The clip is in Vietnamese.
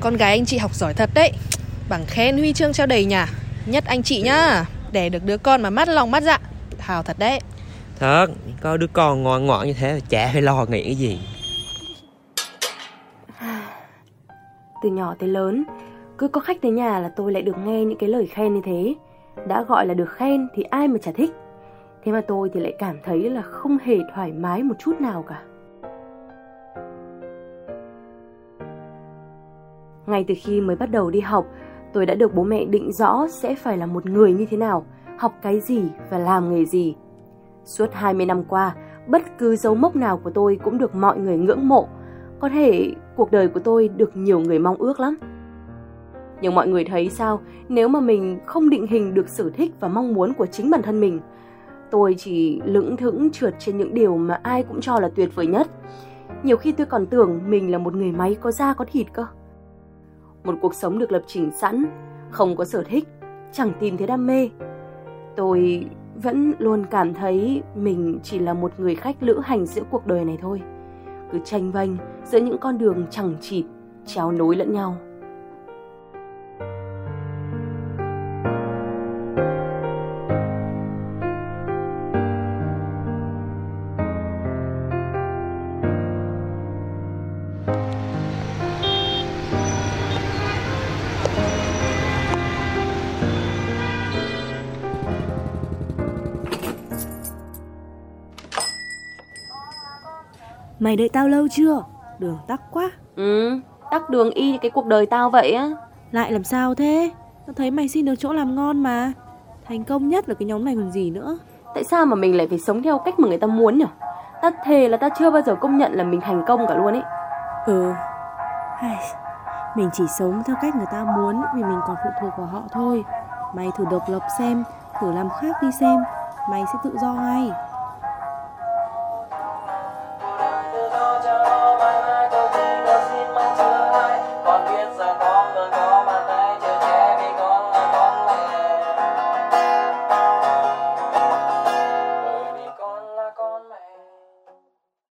Con gái anh chị học giỏi thật đấy Bằng khen huy chương treo đầy nhà Nhất anh chị nhá Để được đứa con mà mắt lòng mắt dạ hào thật đấy Thật, có đứa con ngoan ngoãn như thế chả phải lo nghĩ cái gì Từ nhỏ tới lớn, cứ có khách tới nhà là tôi lại được nghe những cái lời khen như thế. Đã gọi là được khen thì ai mà chả thích. Thế mà tôi thì lại cảm thấy là không hề thoải mái một chút nào cả. Ngay từ khi mới bắt đầu đi học, tôi đã được bố mẹ định rõ sẽ phải là một người như thế nào, học cái gì và làm nghề gì. Suốt 20 năm qua, bất cứ dấu mốc nào của tôi cũng được mọi người ngưỡng mộ. Có thể cuộc đời của tôi được nhiều người mong ước lắm. Nhưng mọi người thấy sao nếu mà mình không định hình được sở thích và mong muốn của chính bản thân mình? Tôi chỉ lững thững trượt trên những điều mà ai cũng cho là tuyệt vời nhất. Nhiều khi tôi còn tưởng mình là một người máy có da có thịt cơ. Một cuộc sống được lập trình sẵn, không có sở thích, chẳng tìm thấy đam mê. Tôi vẫn luôn cảm thấy mình chỉ là một người khách lữ hành giữa cuộc đời này thôi cứ tranh vênh giữa những con đường chẳng chịt chéo nối lẫn nhau Mày đợi tao lâu chưa? Đường tắc quá. Ừ, tắc đường y như cái cuộc đời tao vậy á. Lại làm sao thế? Tao thấy mày xin được chỗ làm ngon mà. Thành công nhất là cái nhóm này còn gì nữa. Tại sao mà mình lại phải sống theo cách mà người ta muốn nhỉ? Ta thề là ta chưa bao giờ công nhận là mình thành công cả luôn ấy. Ừ. Ai, Mình chỉ sống theo cách người ta muốn Vì mình còn phụ thuộc vào họ thôi. Mày thử độc lập xem Thử làm khác đi xem. Mày sẽ tự do ngay